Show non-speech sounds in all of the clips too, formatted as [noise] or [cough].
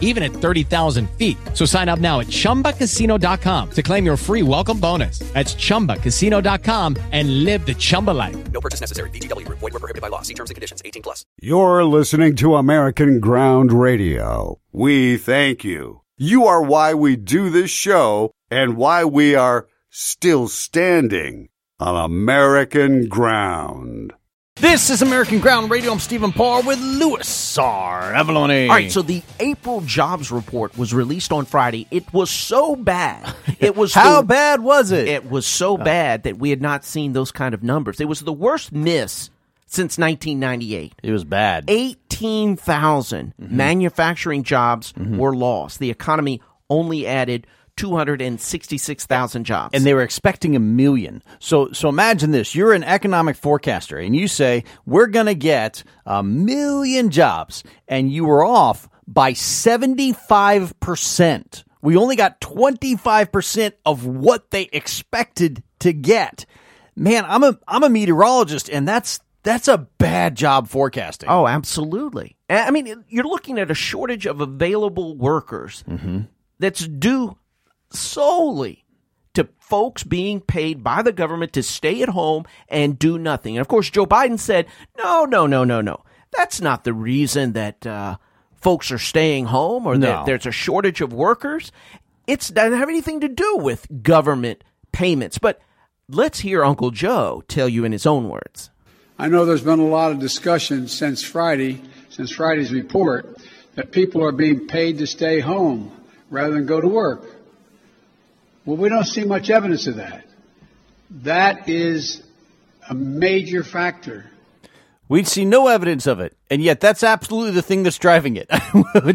even at 30,000 feet. So sign up now at chumbacasino.com to claim your free welcome bonus. That's chumbacasino.com and live the Chumba life. No purchase necessary. VGW Group. Void were prohibited by law. See terms and conditions. 18 plus. You're listening to American Ground Radio. We thank you. You are why we do this show and why we are still standing on American ground. This is American Ground Radio. I'm Stephen Parr with Louis R. Avallone. All right, so the April jobs report was released on Friday. It was so bad. [laughs] It was how the- bad was it? It was so bad that we had not seen those kind of numbers. It was the worst miss since 1998. It was bad. 18,000 Mm-hmm. manufacturing jobs were lost. The economy only added 266,000 jobs. and they were expecting a million. So, so imagine this: you're an economic forecaster, and you say we're going to get a million jobs, and you were off by seventy-five percent. We only got twenty-five percent of what they expected to get. Man, I'm a I'm a meteorologist, and that's that's a bad job forecasting. Oh, absolutely. I mean, you're looking at a shortage of available workers mm-hmm. that's due solely to folks being paid by the government to stay at home and do nothing. And of course, Joe Biden said, no, no, no, no, no. That's not the reason that uh, folks are staying home or No. that there's a shortage of workers. It doesn't have anything to do with government payments. But let's hear Uncle Joe tell you in his own words. I know there's been a lot of discussion since Friday, since Friday's report, that people are being paid to stay home rather than go to work. Well, we don't see much evidence of that. That is a major factor. We'd see no evidence of it, and yet that's absolutely the thing that's driving it.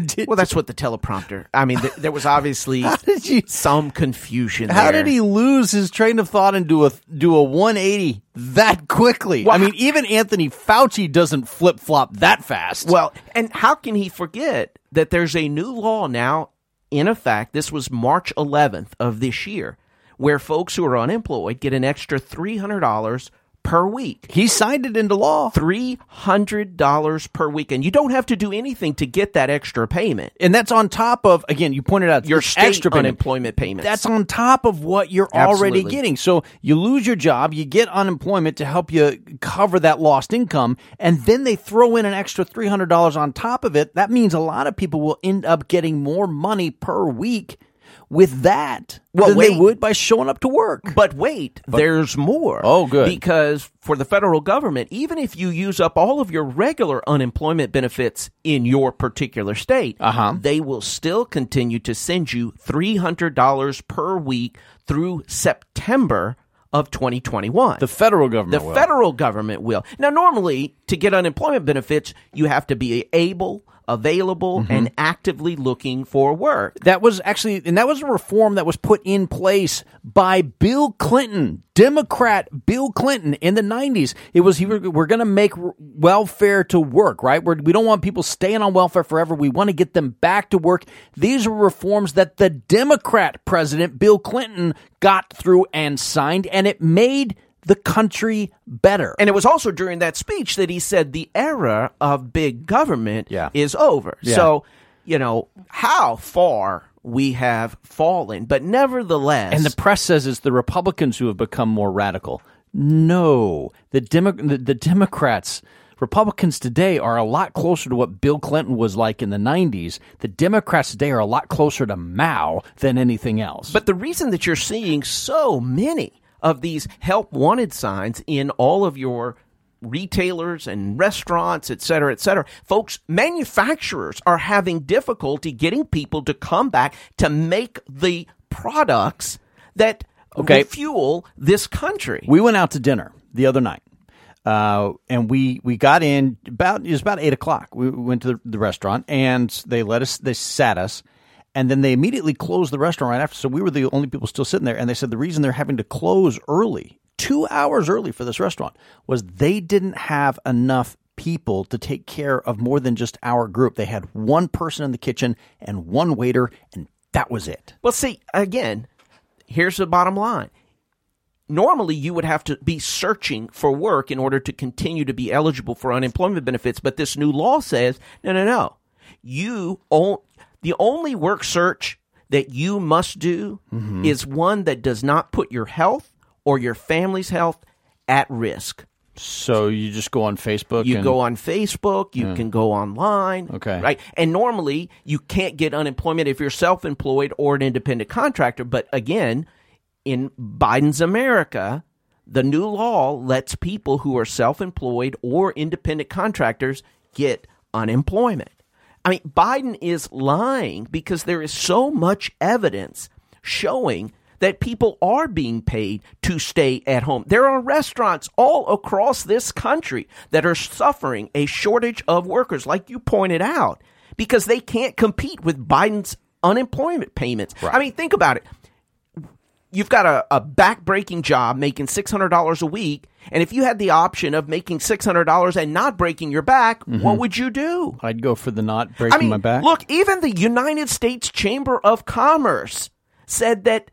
Did- [laughs] Well, that's what the teleprompter. I mean, th- there was obviously [laughs] you- [laughs] some confusion. How there. did he lose his train of thought and do a do a 180 that quickly? Well, I mean, even Anthony Fauci doesn't flip flop that fast. Well, and how can he forget that there's a new law now in effect? This was March 11th of this year, where folks who are unemployed get an extra three hundred dollars per week. he signed it into law, Three hundred dollars per week, and you don't have to do anything to get that extra payment. and that's on top of again. You pointed out Your state extra payment. unemployment payments. That's on top of what you're already getting. So you lose your job, you get unemployment to help you cover that lost income, and then they throw in an extra $300 on top of it. That means a lot of people will end up getting more money per week with that Well, than they would by showing up to work. But wait, there's more. Oh, good. Because for the federal government, even if you use up all of your regular unemployment benefits in your particular state, Uh-huh. they will still continue to send you $300 per week through September of 2021. The federal government The will. federal government will. Now, normally, to get unemployment benefits, you have to be able, available, Mm-hmm. and actively looking for work. That was actually, and that was a reform that was put in place by Bill Clinton, Democrat Bill Clinton in the 90s. It was, he, we're going to make welfare to work, right? We're, we don't want people staying on welfare forever. We want to get them back to work. These were reforms that the Democrat president, Bill Clinton, got through and signed, and it made the country better. And it was also during that speech that he said the era of big government Yeah. is over. Yeah. So, you know, how far we have fallen. But nevertheless, And the press says it's the Republicans who have become more radical. No, the Demo- the, the Democrats, Republicans today are a lot closer to what Bill Clinton was like in the '90s. The Democrats today are a lot closer to Mao than anything else. But the reason that you're seeing so many of these help wanted signs in all of your retailers and restaurants, et cetera, et cetera, folks, manufacturers are having difficulty getting people to come back to make the products that Okay. fuel this country. we went out to dinner the other night. Uh, and we, we got in about it was about eight o'clock. We we went to the, the restaurant and they let us they sat us, and then they immediately closed the restaurant right after. So we were the only people still sitting there. And they said the reason they're having to close early, two hours early for this restaurant, was they didn't have enough people to take care of more than just our group. They had one person in the kitchen and one waiter, and that was it. Well, see, again, here's the bottom line. Normally, you would have to be searching for work in order to continue to be eligible for unemployment benefits, but this new law says no, no, no. You own, the only work search that you must do mm-hmm. is one that does not put your health or your family's health at risk. So you just go on Facebook. You and, go on Facebook, you can go online. Okay. Right. And normally you can't get unemployment if you're self employed or an independent contractor. But again, in Biden's America, the new law lets people who are self employed or independent contractors get unemployment. I mean, Biden is lying because there is so much evidence showing that people are being paid to stay at home. There are restaurants all across this country that are suffering a shortage of workers, like you pointed out, because they can't compete with Biden's unemployment payments. I mean, think about it you've got a, a back-breaking job making $600 a week and if you had the option of making $600 and not breaking your back what mm-hmm. would you do? I'd go for the not breaking i mean my back. look even the united states chamber of commerce said that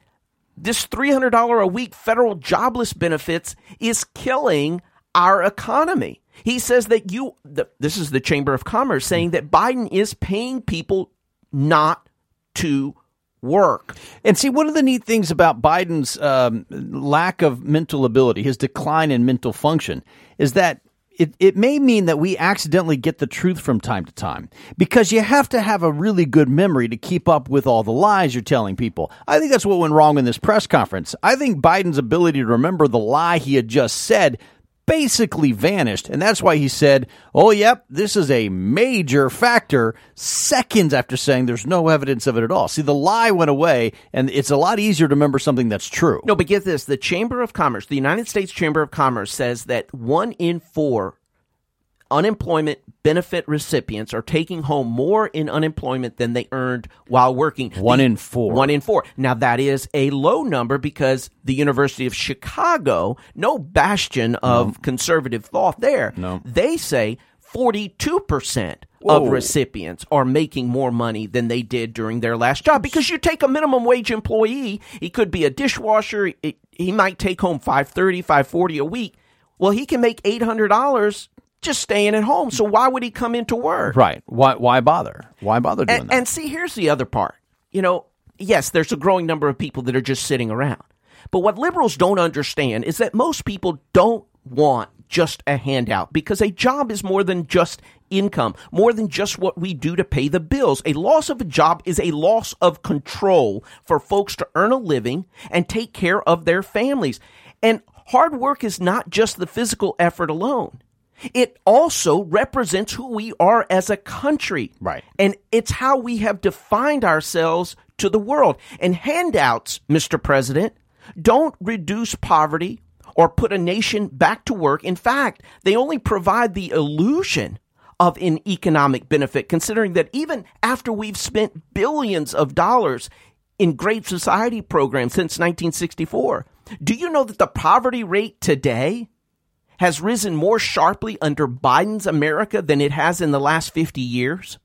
this $300 a week federal jobless benefits is killing our economy. He says that you the, this is the chamber of commerce saying that biden is paying people not to work And see, one of the neat things about Biden's um, lack of mental ability, his decline in mental function, is that it, it may mean that we accidentally get the truth from time to time because you have to have a really good memory to keep up with all the lies you're telling people. I think that's what went wrong in this press conference. I think Biden's ability to remember the lie he had just said basically vanished. And that's why he said, Oh, yep, this is a major factor seconds after saying there's no evidence of it at all. See, the lie went away, and it's a lot easier to remember something that's true. No, but get this: the Chamber of Commerce, the United States Chamber of Commerce, says that one in four unemployment benefit recipients are taking home more in unemployment than they earned while working. One The- in four. One in four. Now that is a low number because the University of Chicago, no bastion of conservative thought there. No. They say. 42% of recipients are making more money than they did during their last job because you take a minimum wage employee, he could be a dishwasher, he, he might take home 530, 540 a week. Well, he can make $800 just staying at home. So why would he come into work? Right. Why, why bother? Why bother doing And, that? and see, here's the other part. You know, yes, there's a growing number of people that are just sitting around. But what liberals don't understand is that most people don't want just a handout because a job is more than just income, more than just what we do to pay the bills. A loss of a job is a loss of control for folks to earn a living and take care of their families. And hard work is not just the physical effort alone. It also represents who we are as a country. Right. And it's how we have defined ourselves to the world. And handouts, Mr. President, don't reduce poverty or put a nation back to work. In fact, they only provide the illusion of an economic benefit, considering that even after we've spent billions of dollars in Great Society programs since 1964, do you know that the poverty rate today has risen more sharply under Biden's America than it has in the last 50 years?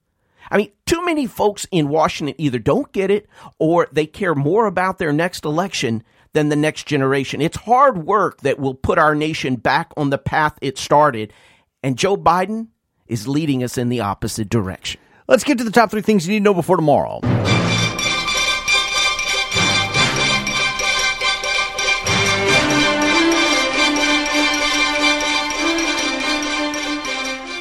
I mean, too many folks in Washington either don't get it or they care more about their next election than the next generation. It's hard work that will put our nation back on the path it started. And Joe Biden is leading us in the opposite direction. Let's get to the top three things you need to know before tomorrow.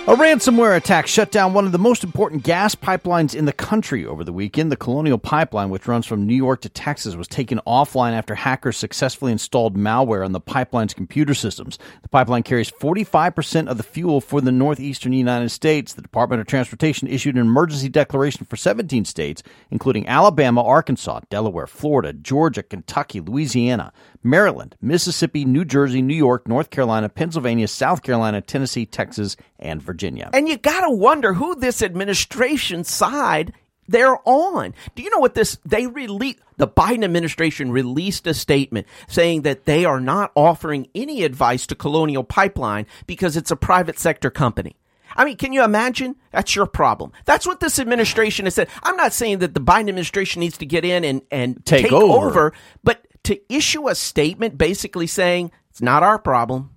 A ransomware attack shut down one of the most important gas pipelines in the country over the weekend. The Colonial Pipeline, which runs from New York to Texas, was taken offline after hackers successfully installed malware on the pipeline's computer systems. The pipeline carries 45% of the fuel for the northeastern United States. The Department of Transportation issued an emergency declaration for 17 states, including Alabama, Arkansas, Delaware, Florida, Georgia, Kentucky, Louisiana, Maryland, Mississippi, New Jersey, New York, North Carolina, Pennsylvania, South Carolina, Tennessee, Texas, and Virginia. And you got to wonder who this administration side they're on. Do you know what this they released the Biden administration released a statement saying that they are not offering any advice to Colonial Pipeline because it's a private sector company. I mean, can you imagine? That's your problem. That's what this administration has said. I'm not saying that the Biden administration needs to get in and, and Take over. but to issue a statement basically saying it's not our problem.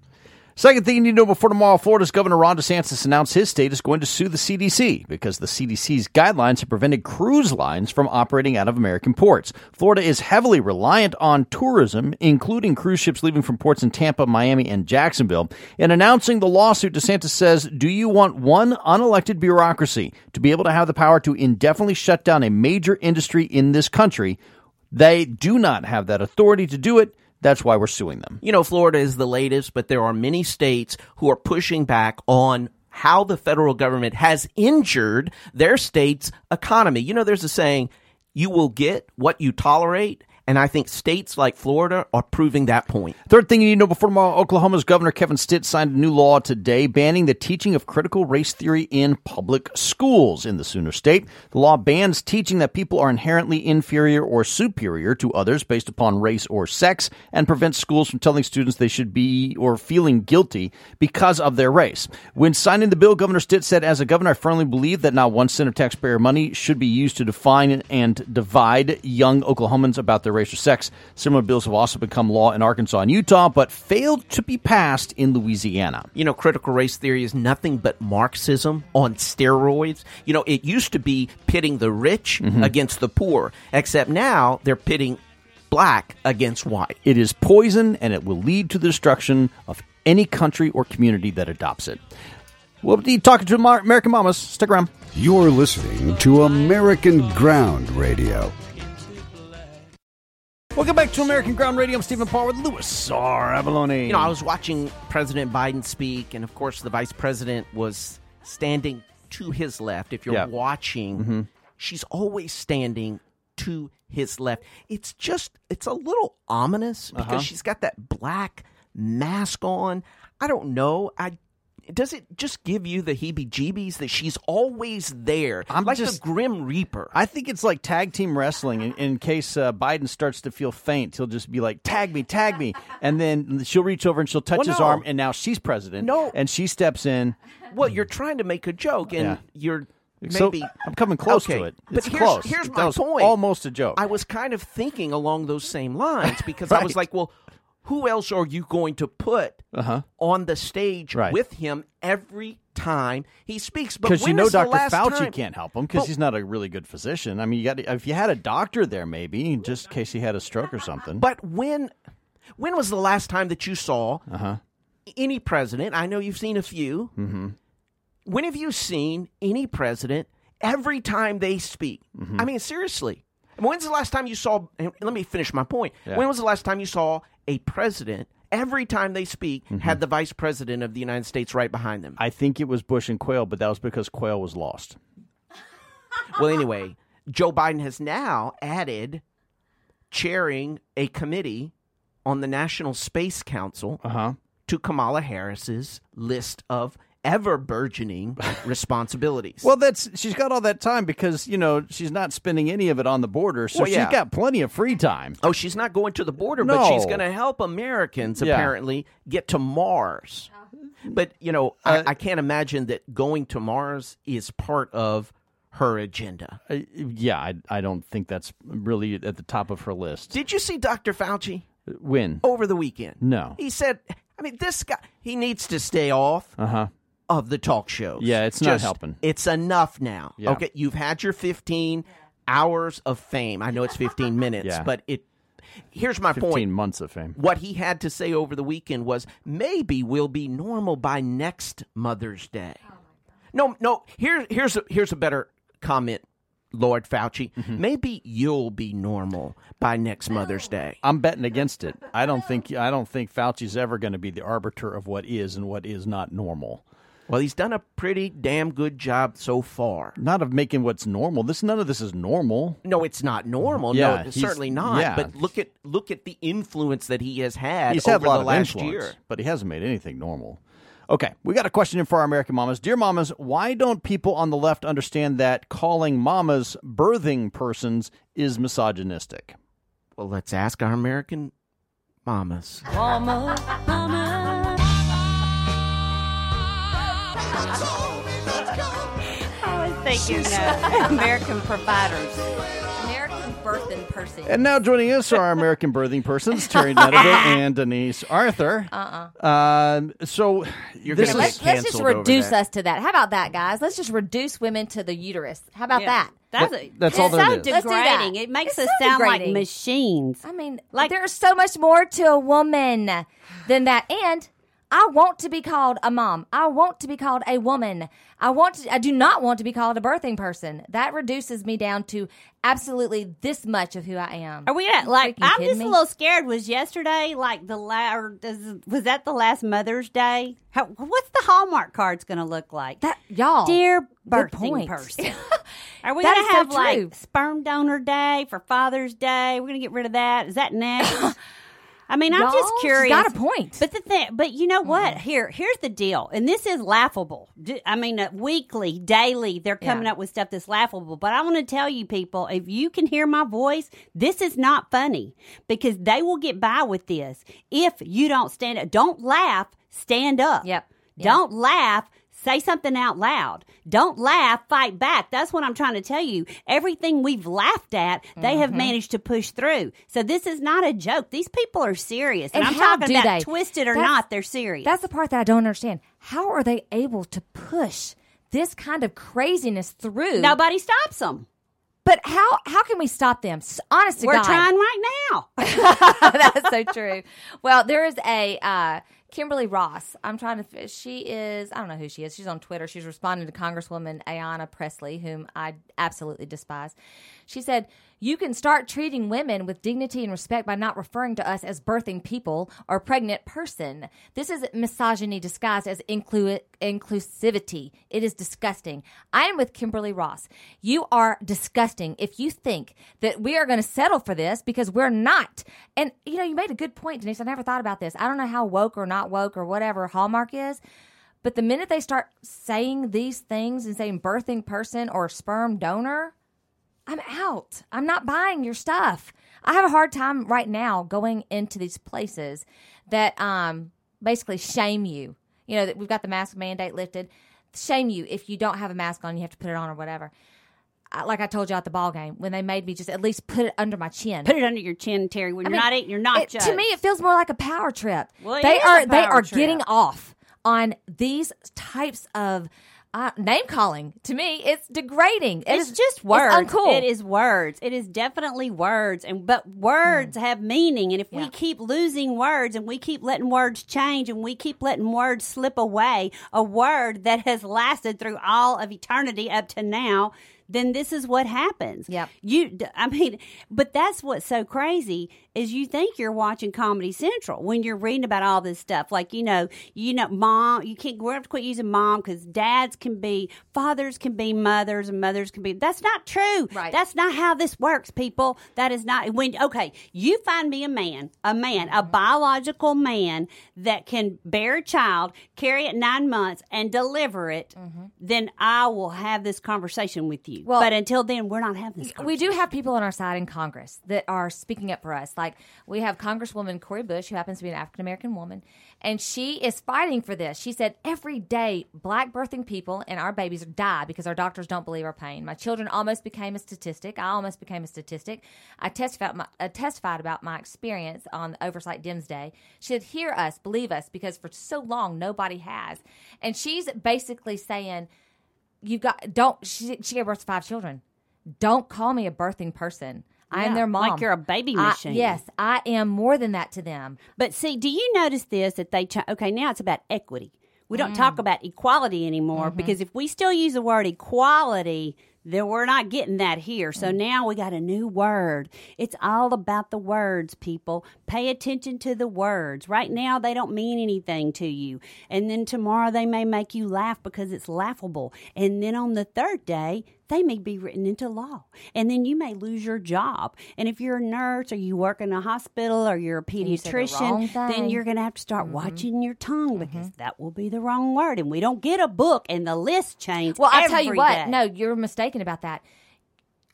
Second thing you need to know before tomorrow, Florida's Governor Ron DeSantis announced his state is going to sue the CDC because the CDC's guidelines have prevented cruise lines from operating out of American ports. Florida is heavily reliant on tourism, including cruise ships leaving from ports in Tampa, Miami, and Jacksonville. In announcing the lawsuit, DeSantis says, Do you want one unelected bureaucracy to be able to have the power to indefinitely shut down a major industry in this country? They do not have that authority to do it. That's why we're suing them. You know, Florida is the latest, but there are many states who are pushing back on how the federal government has injured their state's economy. You know, there's a saying, you will get what you tolerate. And I think states like Florida are proving that point. Third thing you need to know before tomorrow Oklahoma's Governor Kevin Stitt signed a new law today banning the teaching of critical race theory in public schools in the Sooner State. The law bans teaching that people are inherently inferior or superior to others based upon race or sex and prevents schools from telling students they should be or feeling guilty because of their race. When signing the bill, Governor Stitt said, As a governor, I firmly believe that not one cent of taxpayer money should be used to define and divide young Oklahomans about their race or sex. Similar bills have also become law in Arkansas and Utah, but failed to be passed in Louisiana. You know, critical race theory is nothing but Marxism on steroids. You know, it used to be pitting the rich mm-hmm. against the poor, except now they're pitting black against white. It is poison and it will lead to the destruction of any country or community that adopts it. We'll be talking to American Mamas. Stick around. You're listening to American Ground Radio. Welcome back to American Ground Radio. I'm Stephen Parr with Louis R. Avallone. You know, I was watching President Biden speak, and of course, the vice president was standing to his left. If you're Yeah. watching, mm-hmm. she's always standing to his left. It's just, it's a little ominous because uh-huh. she's got that black mask on. I don't know. I does it just give you the heebie-jeebies that she's always there, I'm like just- the Grim Reaper? I think it's like tag team wrestling. In, in case uh, Biden starts to feel faint, he'll just be like, "Tag me, tag me," and then she'll reach over and she'll touch Well, his no. arm, and now she's president. No. and she steps in. well, you're trying to make a joke, and Yeah. you're So maybe I'm coming close Okay, to it. but here's- close. here's my point. Almost a joke. I was kind of thinking along those same lines because I was [laughs] like, well, who else are you going to put on the stage Uh-huh. Right. with him every time he speaks? Because you know Dr. Fauci time- can't help him because he's not a really good physician. I mean, you got if you had a doctor there, maybe just in case he had a stroke or something. But when when was the last time that you saw Uh-huh. any president? I know you've seen a few. Mm-hmm. When have you seen any president every time they speak? Mm-hmm. I mean, seriously. When's the last time you saw? Let me finish my point. Yeah. When was the last time you saw a president every time they speak had the vice president of the United States right behind them? Mm-hmm. I think it was Bush and Quayle, but that was because Quayle was lost. [laughs] well, anyway, Joe Biden has now added chairing a committee on the National Space Council Uh-huh. to Kamala Harris's list of ever burgeoning [laughs] responsibilities. Well, that's she's got all that time because you know she's not spending any of it on the border, so Well, yeah. she's got plenty of free time. oh, she's not going to the border, but she's going to help Americans Yeah. apparently get to Mars. But you know, Uh, I, I can't imagine that going to Mars is part of her agenda. Uh, yeah, I, I don't think that's really at the top of her list. Did you see Dr. Fauci When? over the weekend? No. He said, I mean, this guy, he needs to stay off Uh huh. Of the talk shows. Yeah, it's not helping. It's enough now. Yeah. Okay, you've had your 15 hours of fame. I know it's 15 minutes, Yeah. but it. Here's my Fifteen point. months of fame. What he had to say over the weekend was maybe we'll be normal by next Mother's Day. no, no. Here, here's a, here's a better comment, Lord Fauci. Mm-hmm. Maybe you'll be normal by next Mother's Day. I'm betting against it. I don't think I don't think Fauci's ever going to be the arbiter of what is and what is not normal. Well, he's done a pretty damn good job so far. Not of making what's normal. This none of this is normal. No, it's not normal. Yeah, no, it's certainly not. yeah. But look at look at the influence that he has had He's over had a lot the of last influence, year. but he hasn't made anything normal. Okay, we got a question in for our American mamas. Dear mamas, why don't people on the left understand that calling mamas birthing persons is misogynistic? Well, let's ask our American mamas. Mama, mama. Speaking [laughs] of American providers. American birthing person. And now joining us are our American birthing persons, Terry Netterville [laughs] and Denise Arthur. Uh-uh. Um, so You're this gonna is let's, let's just canceled over reduce that. us to that. How about that, guys? Let's just reduce women to the uterus. How about Yeah. that? That's, That- a, that's it's all there so is. Let's do that. degrading. It makes It's us so sound like machines. I mean, Like- there's so much more to a woman than that. And I want to be called a mom. I want to be called a woman. I want to, I do not want to be called a birthing person. That reduces me down to absolutely this much of who I am. Are we at like? I'm just me? a little scared. Was yesterday like the la- or does, was that the last Mother's Day? How, what's the Hallmark cards going to look like? that y'all, Dear birthing person. [laughs] Are we going to so have like sperm donor day for Father's Day? We're going to get rid of that. Is that next? [laughs] I mean, I'm Y'all, just she's curious. got a point. But the thing, but you know what? Here, here's the deal, and this is laughable. I mean, uh, weekly, daily, they're coming Yeah. up with stuff that's laughable. But I want to tell you, people, if you can hear my voice, this is not funny because they will get by with this if you don't stand up. Don't laugh. Stand up. Yep. Don't laugh. Say something out loud. Don't laugh, fight back. That's what I'm trying to tell you. Everything we've laughed at, they have Mm-hmm. managed to push through. So this is not a joke. These people are serious. And, And I'm talking about they? twisted or That's- not, they're serious. That's the part that I don't understand. How are they able to push this kind of craziness through? Nobody stops them. But how how can we stop them? Honest to We're God. trying right now. [laughs] That's so true. Well, there is a uh, Kimberly Ross. I'm trying to. She is. I don't know who she is. She's on Twitter. She's responding to Congresswoman Ayanna Pressley, whom I absolutely despise. She said, "You can start treating women with dignity and respect by not referring to us as birthing people or pregnant person. This is misogyny disguised as inclu- inclusivity. It is disgusting. I am with Kimberly Ross. You are disgusting if you think that we are going to settle for this because we're not. And you know, you made a good point, Denise. I never thought about this. I don't know how woke or not woke or whatever Hallmark is. But the minute they start saying these things and saying birthing person or sperm donor, I'm out. I'm not buying your stuff. I have a hard time right now going into these places that um basically shame you. You know that we've got the mask mandate lifted. Shame you if you don't have a mask on. You have to put it on or whatever. Like I told you at the ball game when they made me just at least put it under my chin. Put it under your chin, Terry. When I you're mean, not eating, you're not it- to me, it feels more like a power trip. Well, they are they are trip. getting off on these types of uh, name calling. To me, it's degrading. It it's is- just words. uncool. It is words. It is definitely words, and but words have meaning. And if we Hmm. Keep losing words, and we keep letting words change, and we keep letting words slip away, a word that has lasted through all of eternity up to now, then this is what happens. Yeah. You, I mean, but that's what's so crazy is you think you're watching Comedy Central when you're reading about all this stuff. Like you know, you know, mom, you can't. we're have to quit using mom because dads can be fathers, can be mothers, and mothers can be. That's not true. Right. That's not how this works, people. That is not when. Okay, you find me a man, a man, Mm-hmm. a biological man that can bear a child, carry it nine months, and deliver it. Then I will have this conversation with you. Mm-hmm. Well- but until then, we're not having this. we do have people on our side in Congress that are speaking up for us. Like we have Congresswoman Cori Bush, who happens to be an African American woman, and she is fighting for this. She said every day black birthing people and our babies die because our doctors don't believe our pain. My children almost became a statistic. I almost became a statistic. I testified, my, uh, testified about my experience on the Oversight Dems Day. She said, "Hear us, believe us," because for so long nobody has. And she's basically saying you've got don't she, she gave birth to five children. Don't call me a birthing person. I am Yeah, their mom. like you're a baby I- machine. yes i am more than that to them. But see, do you notice this that they ch- okay now it's about equity. We don't talk mm. about equality anymore mm-hmm. because if we still use the word equality, then we're not getting that here. So mm. now we got a new word. It's all about the words, people. Pay attention to the words. Right now they don't mean anything to you. And then tomorrow they may make you laugh because it's laughable. And then on the third day, they may be written into law. And then you may lose your job. And if you're a nurse or you work in a hospital or you're a you the pediatrician, then you're going to have to start mm-hmm. watching your tongue mm-hmm. because that will be the wrong word. And we don't get a book and the list change. well i'll tell you what day. no you're mistaken about that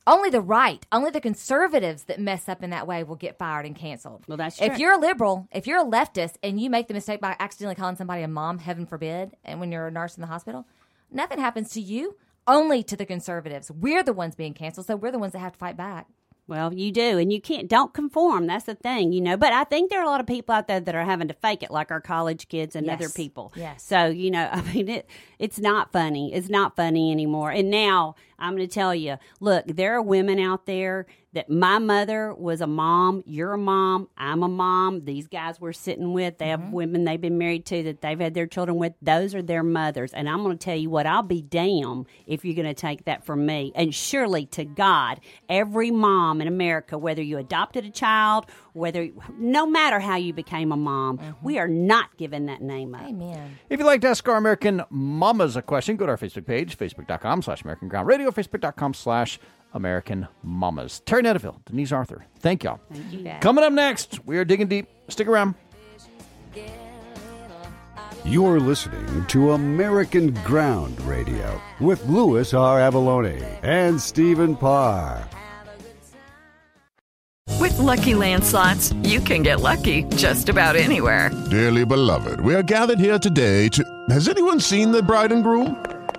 only the right only the conservatives that mess up in that way will get fired and canceled Well, that's true. if you're a liberal if you're a leftist and you make the mistake by accidentally calling somebody a mom heaven forbid and when you're a nurse in the hospital nothing happens to you only to the conservatives. We're the ones being canceled, so we're the ones that have to fight back. Well, you do, and you can't. Don't conform. That's the thing, you know. But I think there are a lot of people out there that are having to fake it, like our college kids and Yes. other people. Yes. So you know, [laughs] I mean, it it's not funny. It's not funny anymore. And now I'm going to tell you, look, there are women out there that my mother was a mom. You're a mom. I'm a mom. These guys we're sitting with, they have mm-hmm. women they've been married to that they've had their children with. Those are their mothers. And I'm going to tell you what, I'll be damned if you're going to take that from me. And surely to God, every mom in America, whether you adopted a child, whether no matter how you became a mom, mm-hmm. we are not giving that name up. Amen. If you'd like to ask our American mamas a question, go to our Facebook page, facebook.com slash American Ground Radio, facebook.com slash American Mamas. Terry Netterville, Denise Arthur, thank y'all. Thank you. Coming up next, we are digging deep. Stick around. You're listening to American Ground Radio with Louis R. Avallone and Stephen Parr. With Lucky Land slots, you can get lucky just about anywhere. Dearly beloved, we are gathered here today to. Has anyone seen the bride and groom?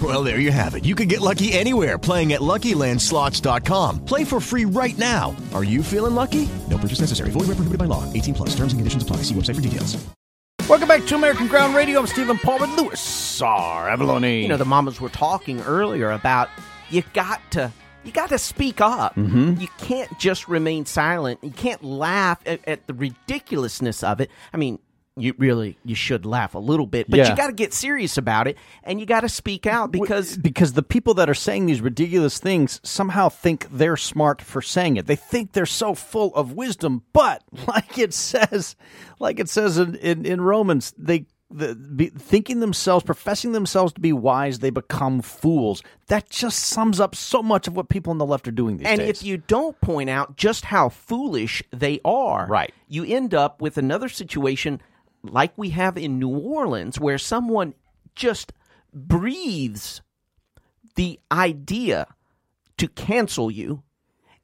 Well, there you have it. You can get lucky anywhere playing at LuckyLandSlots.com. Play for free right now. Are you feeling lucky? No purchase necessary. Void where prohibited by law. 18 plus. Terms and conditions apply. See website for details. Welcome back to American Ground Radio. I'm Stephen Parr with Louis R. Avallone. You know, the mamas were talking earlier about you got to you got to speak up. Mhm. You can't just remain silent. You can't laugh at, at the ridiculousness of it. I mean, you really you should laugh a little bit, but Yeah. you got to get serious about it and you got to speak out because because the people that are saying these ridiculous things somehow think they're smart for saying it. They think they're so full of wisdom, but [laughs] like it says, like it says in, in, in Romans, they the, be, thinking themselves, professing themselves to be wise, they become fools. That just sums up so much of what people on the left are doing these and days. And if you don't point out just how foolish they are, Right. you end up with another situation like we have in New Orleans where someone just breathes the idea to cancel you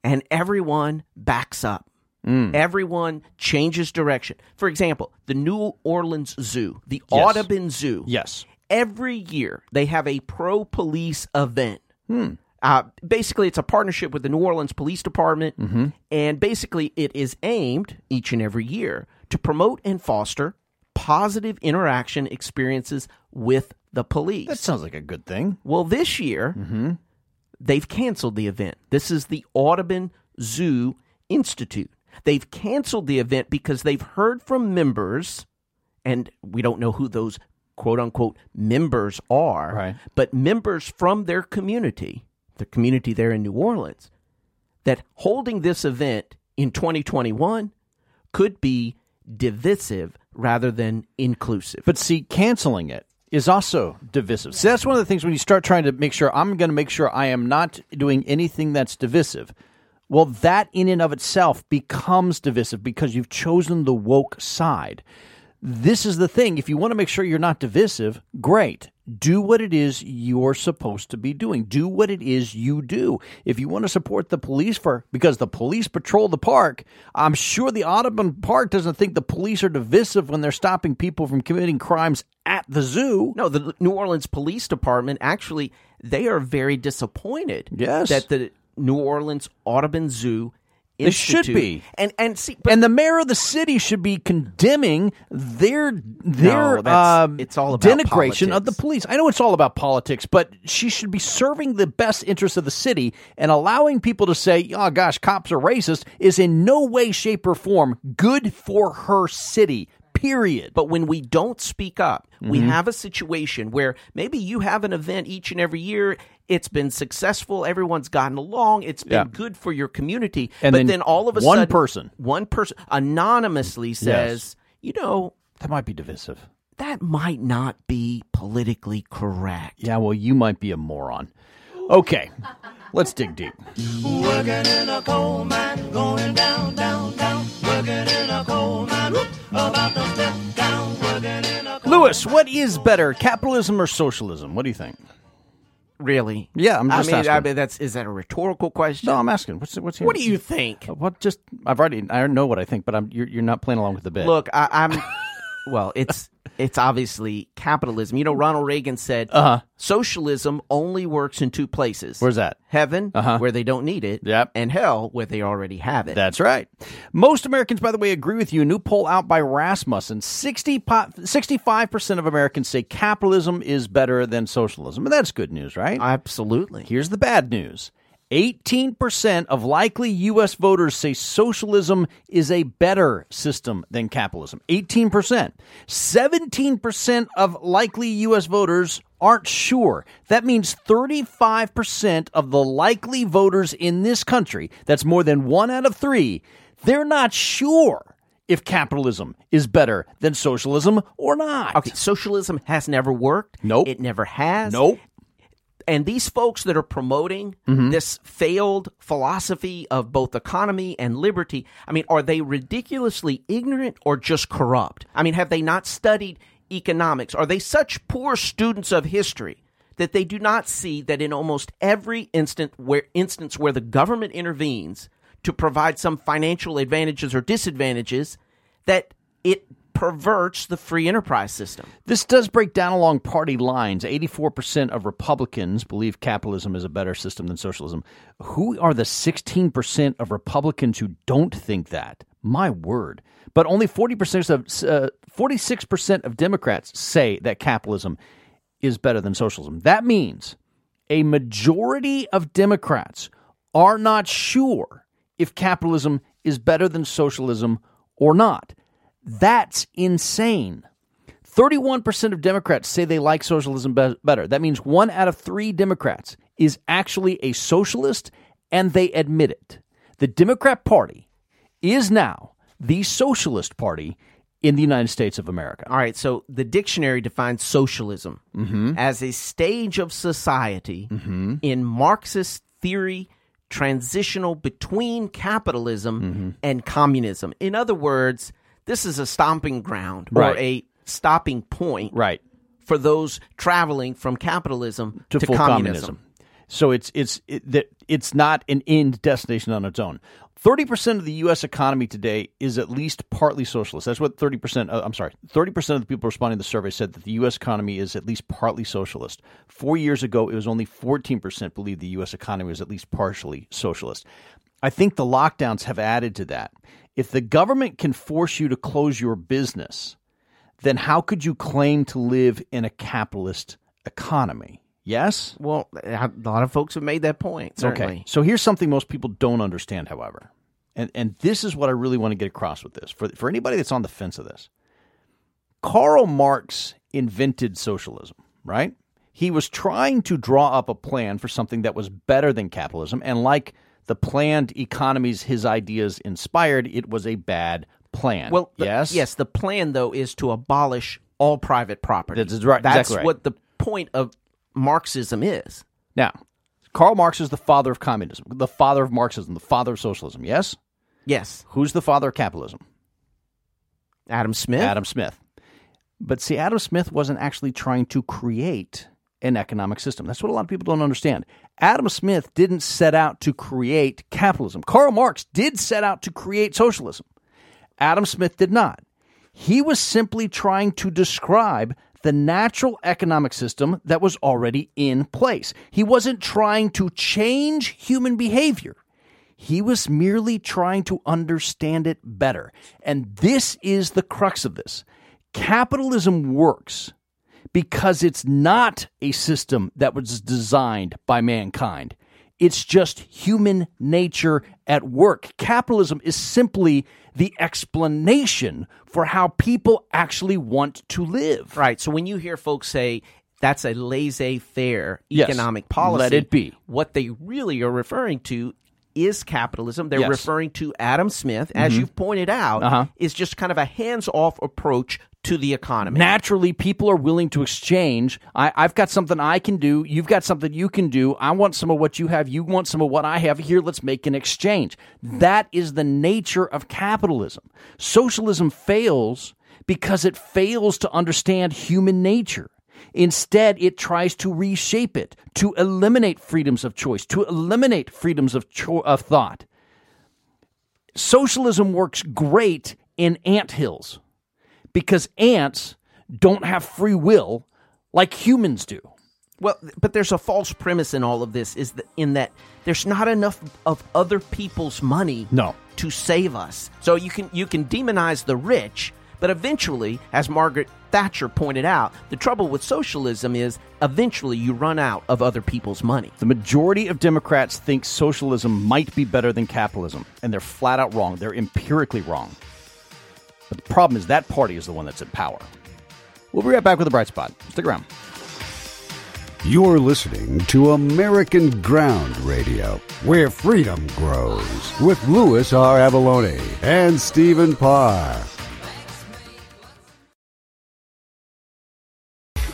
and everyone backs up. Mm. Everyone changes direction. For example, the New Orleans Zoo, the Yes. Audubon Zoo. Yes. Every year they have a pro police event. Hmm. Uh, basically, it's a partnership with the New Orleans Police Department, Mm-hmm. and basically, it is aimed each and every year to promote and foster positive interaction experiences with the police. that sounds like a good thing. Well, this year, Mm-hmm. they've canceled the event. This is the Audubon Zoo Institute. They've canceled the event because they've heard from members, and we don't know who those quote unquote members are, Right. but members from their community, the community there in New Orleans, that holding this event in 2021 could be divisive rather than inclusive. But see, canceling it is also divisive. See, that's one of the things when you start trying to make sure I'm going to make sure I am not doing anything that's divisive. Well, that in and of itself becomes divisive because you've chosen the woke side. This is the thing. If you want to make sure you're not divisive, great. Do what it is you're supposed to be doing. Do what it is you do. If you want to support the police for because the police patrol the park, I'm sure the Audubon Park doesn't think the police are divisive when they're stopping people from committing crimes at the zoo. No, the New Orleans Police Department actually they are very disappointed. Yes. that the New Orleans Audubon Zoo. They should be. and and see, and the mayor of the city should be condemning their their No, um, it's all about denigration of the police. I know it's all about politics, but she should be serving the best interests of the city and allowing people to say, "Oh gosh, cops are racist," is in no way, shape, or form good for her city. Period. But when we don't speak up, we Mhm. have a situation where maybe you have an event each and every year. It's been successful. Everyone's gotten along. It's been Yeah. good for your community. And but then then, all of a one sudden, person- one person anonymously says, you know, that might be divisive. that might not be politically correct. Yeah, well, you might be a moron. Okay, let's dig deep. Working in a coal mine, going down, down, down. Working in a coal mine, whoop, about to step down. Working in a Louis, what is better, capitalism or socialism? What do you think? Really? Yeah, I'm just I mean, asking. I mean, that's is that a rhetorical question? No, I'm asking. What's what's your, What do you think? Uh, what just I've already I know what I think, but I'm you're, you're not playing along with the bit. Look, I, I'm. Well, it's it's obviously capitalism. You know, Ronald Reagan said, Uh-huh. "Socialism only works in two places. Where's that? Heaven, Uh-huh. where they don't need it. Yep. And hell, where they already have it. That's right. Most Americans, by the way, agree with you. A new poll out by Rasmussen 60 po- 65% of Americans say capitalism is better than socialism. And that's good news, right? Absolutely. Here's the bad news 18% of likely U.S. voters say socialism is a better system than capitalism. 18%. 17% of likely U.S. voters aren't sure. That means 35% of the likely voters in this country, that's more than one out of three, they're not sure if capitalism is better than socialism or not. Okay, socialism has never worked. Nope. It never has. Nope. And these folks that are promoting Mhm. this failed philosophy of both economy and liberty, I mean, are they ridiculously ignorant or just corrupt? I mean, have they not studied economics? Are they such poor students of history that they do not see that in almost every instant where instance where the government intervenes to provide some financial advantages or disadvantages, that it perverts the free enterprise system? This does break down along party lines. 84% of Republicans believe capitalism is a better system than socialism. Who are the 16% of Republicans who don't think that? My word. But only 40% of uh, 46% of Democrats say that capitalism is better than socialism. That means a majority of Democrats are not sure if capitalism is better than socialism or not. That's insane. 31% of Democrats say they like socialism be- better. That means one out of three Democrats is actually a socialist, and they admit it. The Democrat Party is now the socialist party in the United States of America. All right, so the dictionary defines socialism mm-hmm. as a stage of society mm-hmm. in Marxist theory transitional between capitalism mm-hmm. and communism. In other words, this is a stomping ground or a stopping point right. for those traveling from capitalism to, to, communism. communism. So it's it's it, that it's not an end destination on its own. Thirty percent of the U.S. economy today is at least partly socialist. That's what thirty percent. Uh, I'm sorry, thirty percent of the people responding to the survey said that the U.S. economy is at least partly socialist. Four years ago, it was only fourteen percent believed the U.S. economy was at least partially socialist. I think the lockdowns have added to that. If the government can force you to close your business, then how could you claim to live in a capitalist economy? Yes? Well, a lot of folks have made that point, certainly. Okay. So here's something most people don't understand, however. And and this is what I really want to get across with this. For for anybody that's on the fence of this. Karl Marx invented socialism, right? He was trying to draw up a plan for something that was better than capitalism and like the planned economies his ideas inspired, it was a bad plan. Well, the- yes. yes. The plan though is to abolish all private property. That's right, That's exactly right. what the point of Marxism is. Now, Karl Marx is the father of communism, the father of Marxism, the father of socialism. Yes? Yes. Who's the father of capitalism? Adam Smith. Adam Smith. But see, Adam Smith wasn't actually trying to create an economic system. That's what a lot of people don't understand. Adam Smith didn't set out to create capitalism. Karl Marx did set out to create socialism. Adam Smith did not. He was simply trying to describe the natural economic system that was already in place. He wasn't trying to change human behavior. He was merely trying to understand it better. And this is the crux of this. Capitalism works because it's not a system that was designed by mankind. It's just human nature at work. Capitalism is simply the explanation for how people actually want to live. Right. So when you hear folks say that's a laissez faire Yes. economic policy, Let it be. What they really are referring to is capitalism. They're Yes. referring to Adam Smith, as Mhm. you've pointed out, Uh-huh. is just kind of a hands off approach to the economy. Naturally, people are willing to exchange. I, I've got something I can do. You've got something you can do. I want some of what you have. You want some of what I have. Here, let's make an exchange. That is the nature of capitalism. Socialism fails because it fails to understand human nature. Instead, it tries to reshape it, to eliminate freedoms of choice, to eliminate freedoms of, cho- of thought. Socialism works great in ant hills because ants don't have free will like humans do. Well, but there's a false premise in all of this is that in that there's not enough of other people's money No. to save us. So you can you can demonize the rich, but eventually, as Margaret Thatcher pointed out, the trouble with socialism is eventually you run out of other people's money. The majority of Democrats think socialism might be better than capitalism, and they're flat out wrong. They're empirically wrong. But the problem is that party is the one that's in power. We'll be right back with a bright spot. Stick around. You're listening to American Ground Radio, where freedom grows, with Louis R. Avallone and Stephen Parr.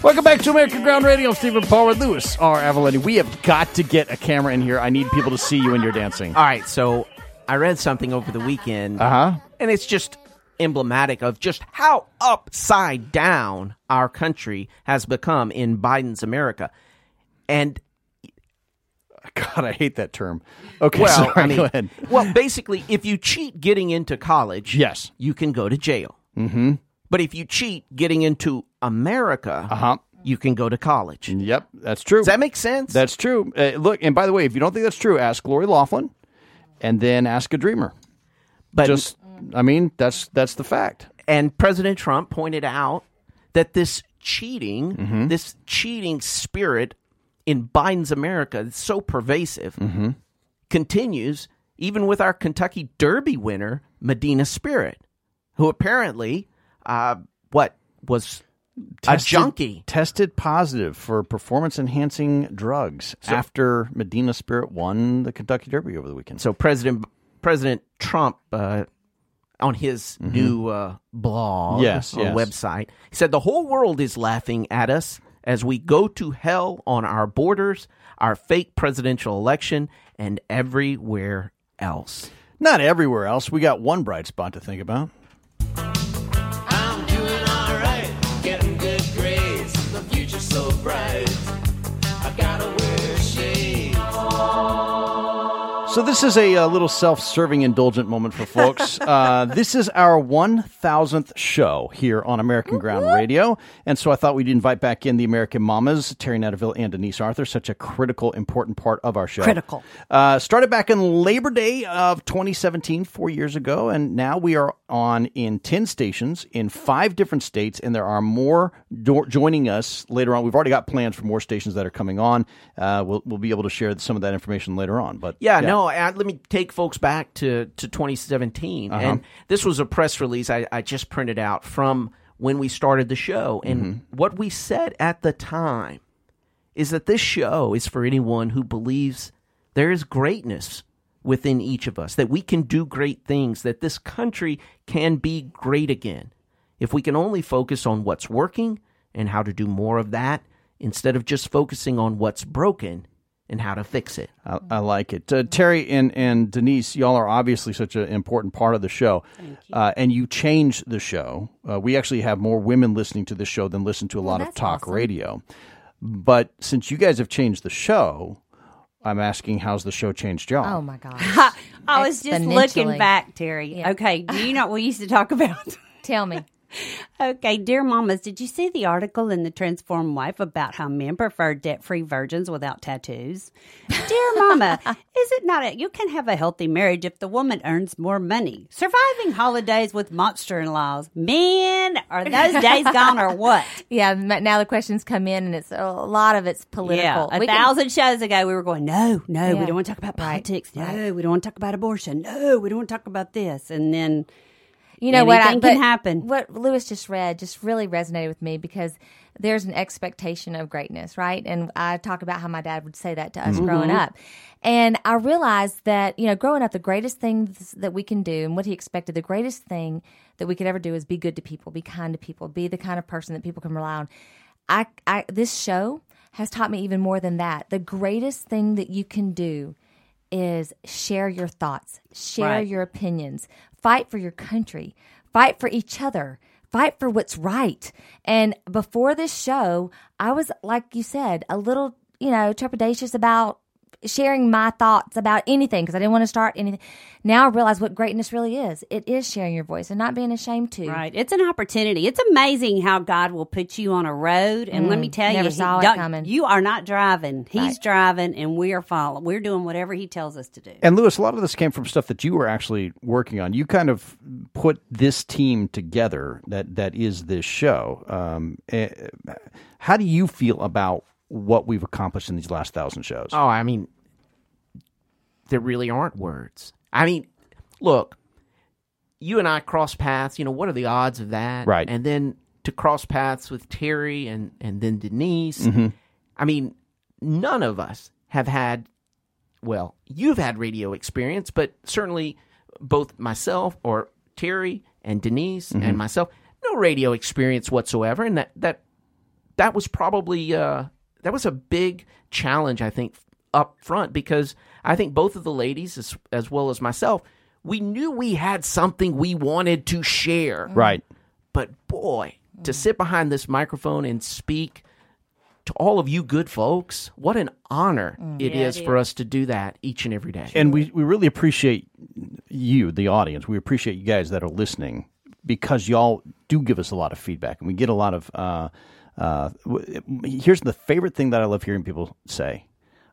Welcome back to American Ground Radio. Stephen Parr with Louis R. Avallone. We have got to get a camera in here. I need people to see you when you're dancing. All right, so I read something over the weekend. Uh huh. And it's just emblematic of just how upside down our country has become in Biden's America. And God, I hate that term. Okay, well, sorry, I mean, go ahead. well, basically, if you cheat getting into college, yes, you can go to jail. Mm-hmm. But if you cheat getting into America, uh-huh. you can go to college. Yep, that's true. Does that make sense? That's true. Uh, look, and by the way, if you don't think that's true, ask Lori Loughlin, and then ask a dreamer. But just, I mean, that's that's the fact. And President Trump pointed out that this cheating, Mm-hmm. this cheating spirit in Biden's America is so pervasive, Mm-hmm. continues even with our Kentucky Derby winner, Medina Spirit, who apparently, uh, what was a junkie. tested positive for performance enhancing drugs So- after Medina Spirit won the Kentucky Derby over the weekend. So President President Trump uh, on his Mhm. new uh, blog Yes, or yes. website he said the whole world is laughing at us as we go to hell on our borders, our fake presidential election, and everywhere else. Not everywhere else. We got one bright spot to think about. So this is a, uh little self-serving, indulgent moment for folks. [laughs] uh, this is our 1,000th show here on American Ground Radio, and so I thought we'd invite back in the American Mamas, Terry Netterville and Denise Arthur, such a critical, important part of our show. Critical. Uh, started back in Labor Day of 2017, four years ago, and now we are on in 10 stations in five different states, and there are more do- joining us later on. We've already got plans for more stations that are coming on. Uh, we'll, we'll be able to share some of that information later on. But Yeah, no, I, let me take folks back to, to 2017. Uh-huh. And this was a press release I, I just printed out from when we started the show. And Mm-hmm. what we said at the time is that this show is for anyone who believes there is greatness within each of us, that we can do great things, that this country can be great again. If we can only focus on what's working and how to do more of that instead of just focusing on what's broken and how to fix it. I, I like it. Uh, Terry and, and Denise, y'all are obviously such an important part of the show. Uh, and you changed the show. Uh, we actually have more women listening to this show than listen to a lot of talk radio. But since you guys have changed the show, I'm asking how's the show changed y'all? Oh my gosh. [laughs] I was just looking back, Terry. Okay, do you know what we used to talk about? [laughs] Tell me. Okay, dear mamas, did you see the article in the Transformed Wife about how men prefer debt-free virgins without tattoos? dear mama, [laughs] is it not a, you can have a healthy marriage if the woman earns more money? Surviving holidays with monster-in-laws. Man, are those days [laughs] gone or what? Yeah, now the questions come in, and it's a lot of it's political. Yeah, a We can- thousand shows ago, we were going, no, no, Yeah. we don't want to talk about politics. No, we don't want to talk about abortion. No, we don't want to talk about this. And then, You know what? I, anything can but happen. What Louis just read just really resonated with me because there's an expectation of greatness, right? And I talk about how my dad would say that to us Mm-hmm. Mhm. growing up. And I realized that, you know, growing up, the greatest thing that we can do and what he expected, the greatest thing that we could ever do is be good to people, be kind to people, be the kind of person that people can rely on. I, I this show has taught me even more than that. The greatest thing that you can do is share your thoughts, share Right. your opinions, fight for your country, fight for each other, fight for what's right. And before this show, I was, like you said, a little, you know, trepidatious about sharing my thoughts about anything because I didn't want to start anything. Now I realize what greatness really is. It is sharing your voice and not being ashamed to. Right. It's an opportunity. It's amazing how God will put you on a road. And let Mm, me tell never you, he saw it coming. you are not driving. He's Right. driving, and we are following. We're doing whatever He tells us to do. And Louis, a lot of this came from stuff that you were actually working on. You kind of put this team together that that is this show. Um, eh, how do you feel about what we've accomplished in these last thousand shows? Oh, I mean, there really aren't words. I mean, look, you and I cross paths. You know, what are the odds of that? Right. And then to cross paths with Terry and and then Denise. Mhm. I mean, none of us have had. Well, you've had radio experience, but certainly both myself or Terry and Denise Mhm. and myself, no radio experience whatsoever, and that that that was probably uh, that was a big challenge, I think, up front because I think both of the ladies, as, as well as myself, we knew we had something we wanted to share. Right. But boy, to sit behind this microphone and speak to all of you good folks, what an honor it Yeah, is it for is. us to do that each and every day. And we, we really appreciate you, the audience. We appreciate you guys that are listening because y'all do give us a lot of feedback and we get a lot of. Uh, uh, here's the favorite thing that I love hearing people say.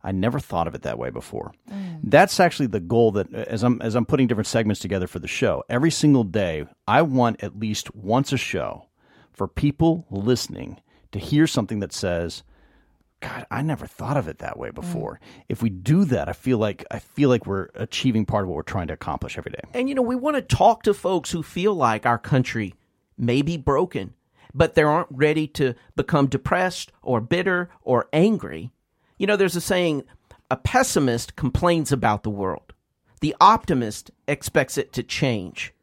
I never thought of it that way before. Mm. That's actually the goal that uh, as I'm as I'm putting different segments together for the show, every single day I want at least once a show for people listening to hear something that says, God, I never thought of it that way mm. before. If we do that, I feel like I feel like we're achieving part of what we're trying to accomplish every day. And you know, we want to talk to folks who feel like our country may be broken, but they aren't ready to become depressed or bitter or angry. You know, there's a saying a pessimist complains about the world, the optimist expects it to change,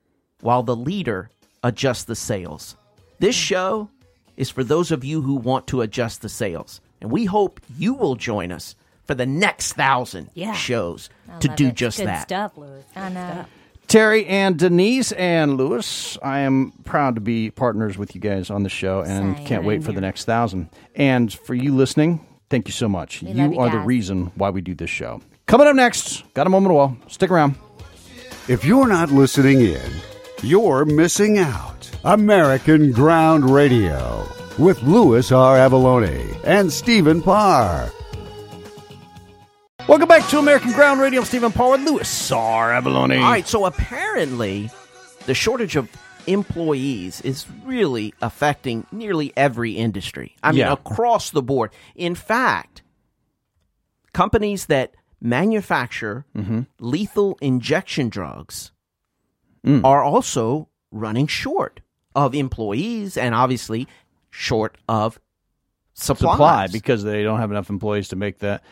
while the leader adjusts the sails. This show is for those of you who want to adjust the sails, and we hope you will join us for the next thousand Yeah. shows I to do it. just Good that. stuff, Louis. I know. Terry and Denise and Louis, I am proud to be partners with you guys on the show and Same. can't wait for the next thousand. And for you listening, thank you so much. We you love you are the reason why we do this show. Coming up next, got a moment of wall. Stick around. If you're not listening in, you're missing out. American Ground Radio with Louis R. Avallone and Stephen Parr. Welcome back to American Ground Radio. I'm Stephen Parr with Louis R. Avallone. All right, so apparently, the shortage of employees is really affecting nearly every industry. I mean, Yeah. across the board. In fact, companies that manufacture Mm-hmm. lethal injection drugs Mm. are also running short of employees and obviously short of supplies. supply because they don't have enough employees to make that.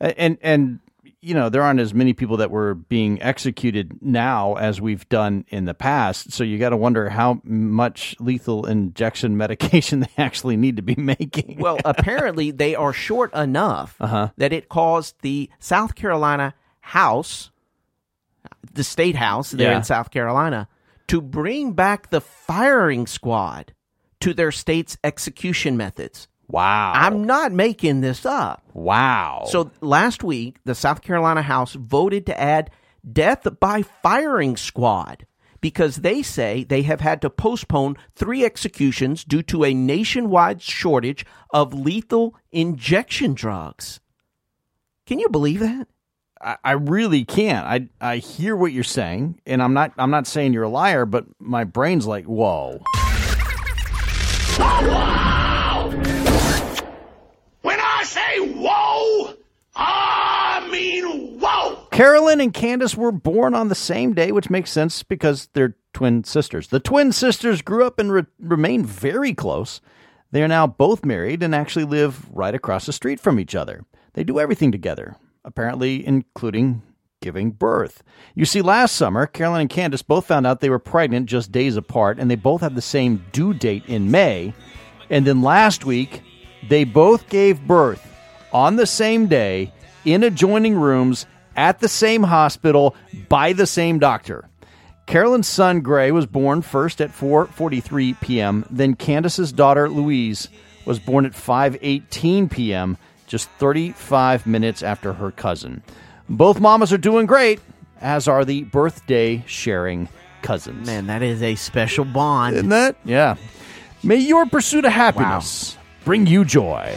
And and you know there aren't as many people that were being executed now as we've done in the past. So you got to wonder how much lethal injection [laughs] medication they actually need to be making. Well, [laughs] apparently they are short enough Uh-huh. that it caused the South Carolina House, the state house there Yeah. in South Carolina, to bring back the firing squad to their state's execution methods. Wow. I'm not making this up. Wow. So last week, the South Carolina House voted to add death by firing squad because they say they have had to postpone three executions due to a nationwide shortage of lethal injection drugs. Can you believe that? I, I really can't. I I hear what you're saying, and I'm not I'm not saying you're a liar, but my brain's like, whoa. [laughs] Carolyn and Candace were born on the same day, which makes sense because they're twin sisters. The twin sisters grew up and re- remain very close. They are now both married and actually live right across the street from each other. They do everything together, apparently, including giving birth. You see, last summer, Carolyn and Candace both found out they were pregnant just days apart, and they both had the same due date in May. And then last week, they both gave birth on the same day in adjoining rooms at the same hospital by the same doctor. Carolyn's son Gray was born first at 4:43 p.m. Then Candace's daughter Louise was born at 5:18 p.m., just 35 minutes after her cousin. Both mamas are doing great, as are the birthday sharing cousins. Man, that is a special bond. Isn't that? Yeah. May your pursuit of happiness bring you joy.